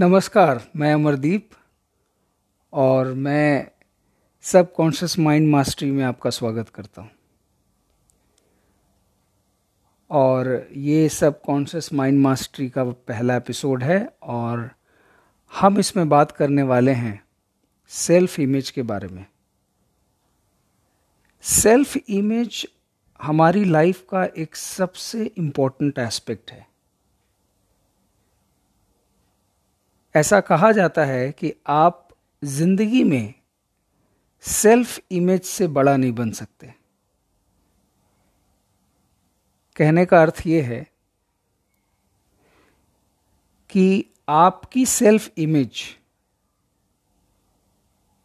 नमस्कार, मैं अमरदीप और मैं सब कॉन्शियस माइंड मास्टरी में आपका स्वागत करता हूँ। और ये सब कॉन्शियस माइंड मास्टरी का पहला एपिसोड है और हम इसमें बात करने वाले हैं सेल्फ इमेज के बारे में। सेल्फ इमेज हमारी लाइफ का एक सबसे इम्पोर्टेंट एस्पेक्ट है। ऐसा कहा जाता है कि आप ज़िंदगी में सेल्फ इमेज से बड़ा नहीं बन सकते। कहने का अर्थ यह है कि आपकी सेल्फ इमेज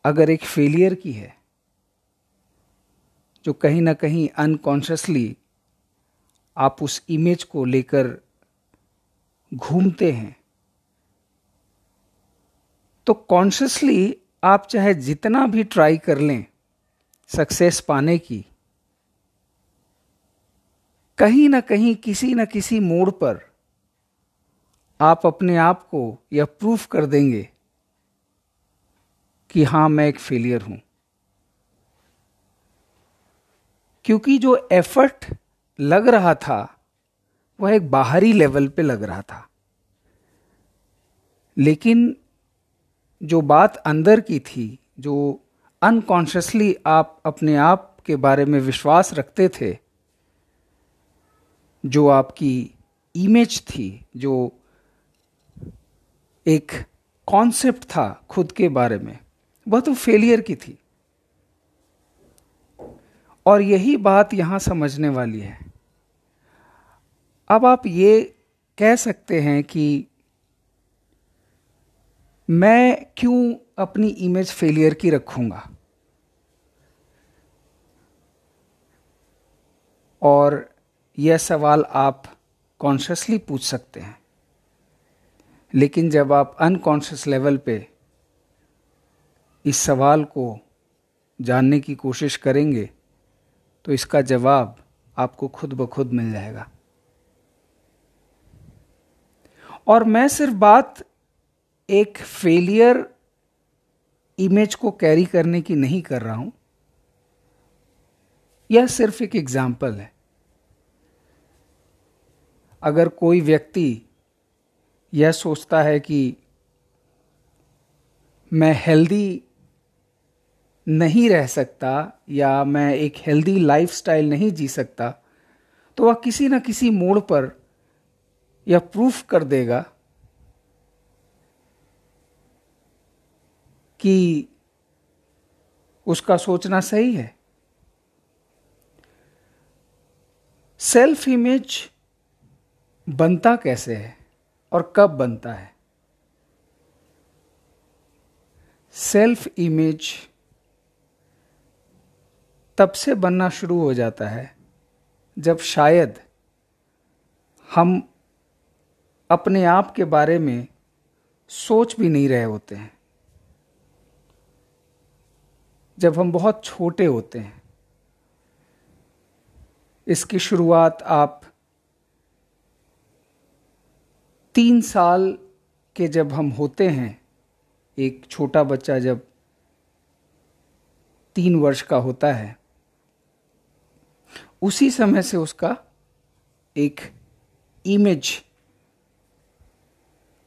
अगर एक फेलियर की है, जो कहीं ना कहीं अनकॉन्शियसली आप उस इमेज को लेकर घूमते हैं तो कॉन्शियसली आप चाहे जितना भी ट्राई कर लें सक्सेस पाने की, कहीं ना कहीं, किसी ना किसी मोड़ पर आप अपने आप को यह प्रूफ कर देंगे कि हाँ, मैं एक फेलियर हूँ। क्योंकि जो एफर्ट लग रहा था, वह एक बाहरी लेवल पे लग रहा था। लेकिन जो बात अंदर की थी, जो अनकॉन्शियसली आप अपने आप के बारे में विश्वास रखते थे, जो आपकी इमेज थी, जो एक कॉन्सेप्ट था खुद के बारे में, वह तो फेलियर की थी। और यही बात यहाँ समझने वाली है। अब आप ये कह सकते हैं कि मैं क्यों अपनी इमेज फेलियर की रखूँगा? और यह सवाल आप कॉन्शियसली पूछ सकते हैं। लेकिन जब आप अनकॉन्शियस लेवल पे इस सवाल को जानने की कोशिश करेंगे तो इसका जवाब आपको खुद ब खुद मिल जाएगा। और मैं सिर्फ़ बात एक फेलियर इमेज को कैरी करने की नहीं कर रहा हूँ। यह सिर्फ़ एक एग्ज़ाम्पल है। अगर कोई व्यक्ति यह सोचता है कि मैं हेल्दी नहीं रह सकता या मैं एक हेल्दी लाइफस्टाइल नहीं जी सकता तो वह किसी न किसी मोड़ पर यह प्रूफ कर देगा कि उसका सोचना सही है। सेल्फ इमेज बनता कैसे है और कब बनता है? सेल्फ इमेज तब से बनना शुरू हो जाता है जब शायद हम अपने आप के बारे में सोच भी नहीं रहे होते हैं। जब हम बहुत छोटे होते हैं, इसकी शुरुआत आप तीन साल के जब हम होते हैं, एक छोटा बच्चा जब तीन वर्ष का होता है, उसी समय से उसका एक इमेज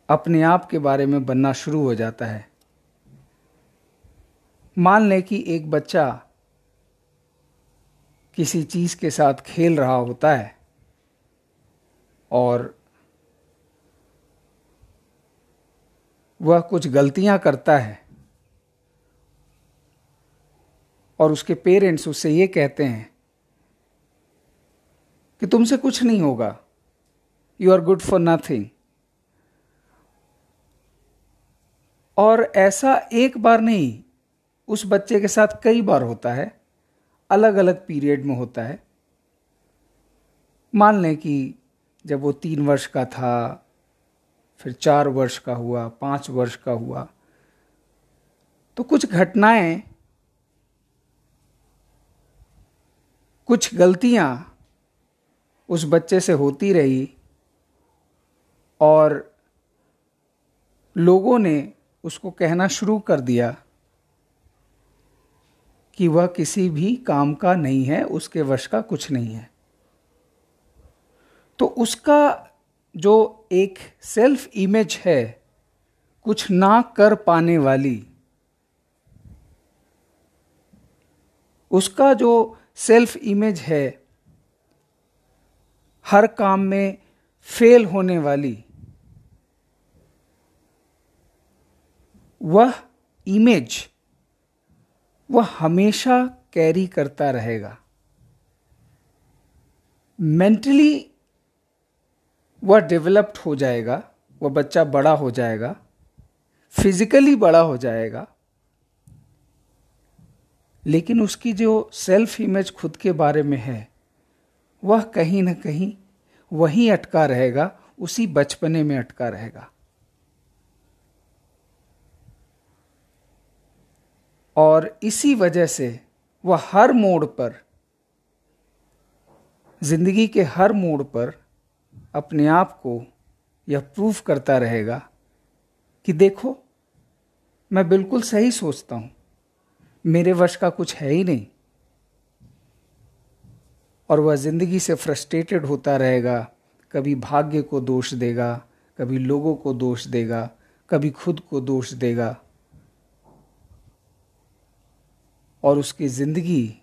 अपने आप के बारे में बनना शुरू हो जाता है। मान लें कि एक बच्चा किसी चीज़ के साथ खेल रहा होता है और वह कुछ गलतियाँ करता है और उसके पेरेंट्स उससे ये कहते हैं कि तुमसे कुछ नहीं होगा। You are good for nothing और ऐसा एक बार नहीं उस बच्चे के साथ कई बार होता है अलग अलग पीरियड में होता है। मान लें कि जब वो तीन वर्ष का था, फिर चार वर्ष का हुआ, पाँच वर्ष का हुआ तो कुछ घटनाएँ, कुछ गलतियाँ उस बच्चे से होती रही और लोगों ने उसको कहना शुरू कर दिया। कि वह किसी भी काम का नहीं है, उसके वश का कुछ नहीं है। तो उसका जो एक सेल्फ इमेज है, कुछ ना कर पाने वाली, उसका जो सेल्फ इमेज है, हर काम में फेल होने वाली, वह इमेज वह हमेशा कैरी करता रहेगा। मेंटली वह डेवलप्ड हो जाएगा, वह बच्चा बड़ा हो जाएगा फिजिकली बड़ा हो जाएगा, लेकिन उसकी जो सेल्फ इमेज खुद के बारे में है, वह कहीं ना कहीं वहीं अटका रहेगा, उसी बचपने में अटका रहेगा। और इसी वजह से वह हर मोड़ पर, ज़िंदगी के हर मोड़ पर अपने आप को यह प्रूफ करता रहेगा कि देखो, मैं बिल्कुल सही सोचता हूँ। मेरे वश का कुछ है ही नहीं। और वह ज़िंदगी से फ्रस्ट्रेटेड होता रहेगा, कभी भाग्य को दोष देगा, कभी लोगों को दोष देगा, कभी खुद को दोष देगा। और उसकी ज़िंदगी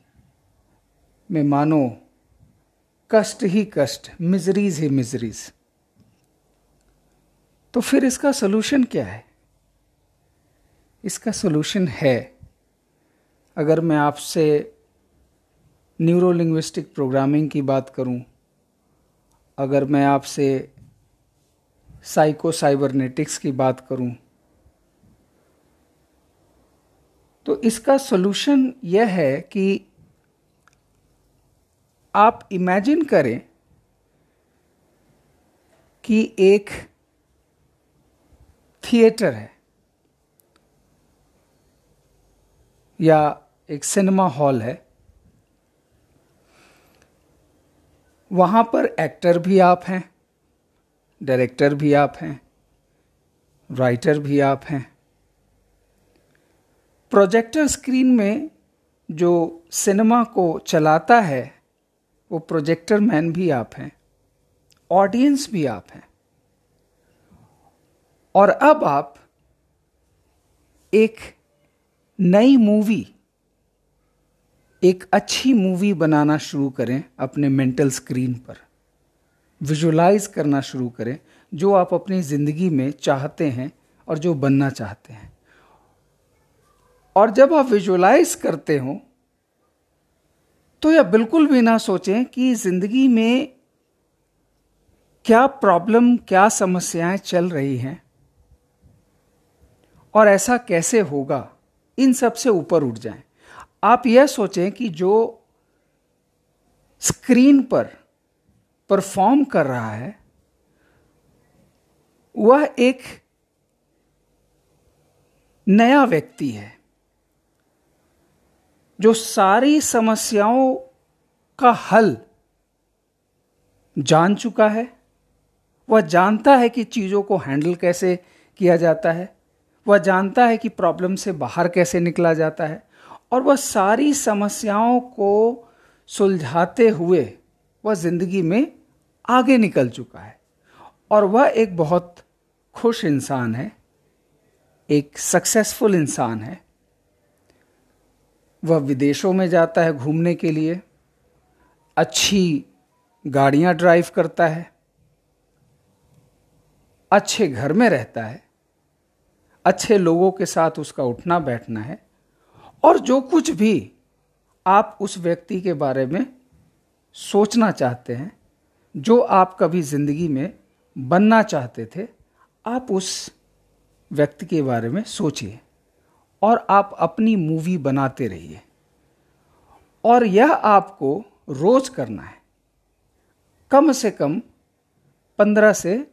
में मानो कष्ट ही कष्ट मिजरीज ही मिजरीज तो फिर इसका सोल्यूशन क्या है? इसका सोल्यूशन है अगर मैं आपसे न्यूरो लिंग्विस्टिक प्रोग्रामिंग की बात करूँ, अगर मैं आपसे साइको साइबरनेटिक्स की बात करूँ, तो इसका सोल्यूशन यह है कि आप इमेजिन करें कि एक थिएटर है या एक सिनेमा हॉल है। वहाँ पर एक्टर भी आप हैं डायरेक्टर भी आप हैं राइटर भी आप हैं। प्रोजेक्टर स्क्रीन में जो सिनेमा को चलाता है, वो प्रोजेक्टर मैन भी आप हैं, ऑडियंस भी आप हैं। और अब आप एक नई मूवी, एक अच्छी मूवी बनाना शुरू करें अपने मेंटल स्क्रीन पर। विजुलाइज करना शुरू करें, जो आप अपनी ज़िंदगी में चाहते हैं और जो बनना चाहते हैं। और जब आप विजुलाइज करते हो तो यह बिल्कुल भी ना सोचें कि ज़िंदगी में क्या प्रॉब्लम क्या समस्याएँ चल रही हैं। और ऐसा कैसे होगा? इन सबसे ऊपर उठ जाएँ। आप यह सोचें कि जो स्क्रीन पर परफॉर्म कर रहा है, वह एक नया व्यक्ति है। जो सारी समस्याओं का हल जान चुका है, वह जानता है कि चीज़ों को हैंडल कैसे किया जाता है, वह जानता है कि प्रॉब्लम से बाहर कैसे निकला जाता है, और वह सारी समस्याओं को सुलझाते हुए वह ज़िंदगी में आगे निकल चुका है। और वह एक बहुत खुश इंसान है, एक सक्सेसफुल इंसान है। वह विदेशों में जाता है घूमने के लिए, अच्छी गाड़ियाँ ड्राइव करता है, अच्छे घर में रहता है, अच्छे लोगों के साथ उसका उठना बैठना है, और जो कुछ भी आप उस व्यक्ति के बारे में सोचना चाहते हैं, जो आप कभी ज़िंदगी में बनना चाहते थे, आप उस व्यक्ति के बारे में सोचिए। और आप अपनी मूवी बनाते रहिए। और यह आपको रोज करना है। कम से कम पंद्रह से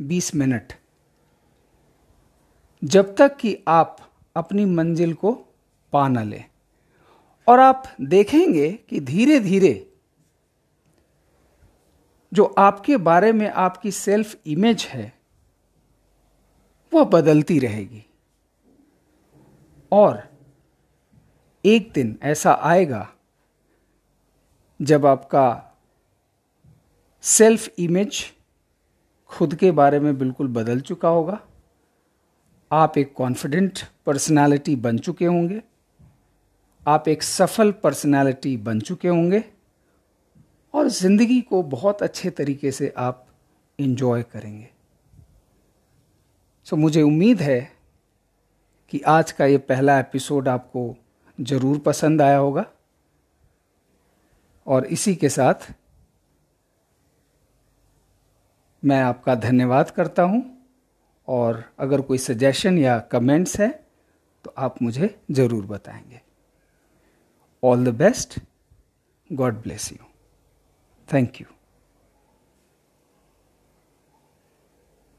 बीस मिनट। जब तक कि आप अपनी मंजिल को पा न लें। और आप देखेंगे कि धीरे धीरे जो आपके बारे में आपकी सेल्फ इमेज है, वह बदलती रहेगी। और एक दिन ऐसा आएगा जब आपका सेल्फ इमेज खुद के बारे में बिल्कुल बदल चुका होगा। आप एक कॉन्फिडेंट पर्सनालिटी बन चुके होंगे। आप एक सफल पर्सनालिटी बन चुके होंगे और ज़िंदगी को बहुत अच्छे तरीके से आप इंजॉय करेंगे। सो so, मुझे उम्मीद है कि आज का ये पहला एपिसोड आपको ज़रूर पसंद आया होगा। और इसी के साथ मैं आपका धन्यवाद करता हूँ। और अगर कोई सजेशन या कमेंट्स है तो आप मुझे ज़रूर बताएँगे। All the best God bless you thank you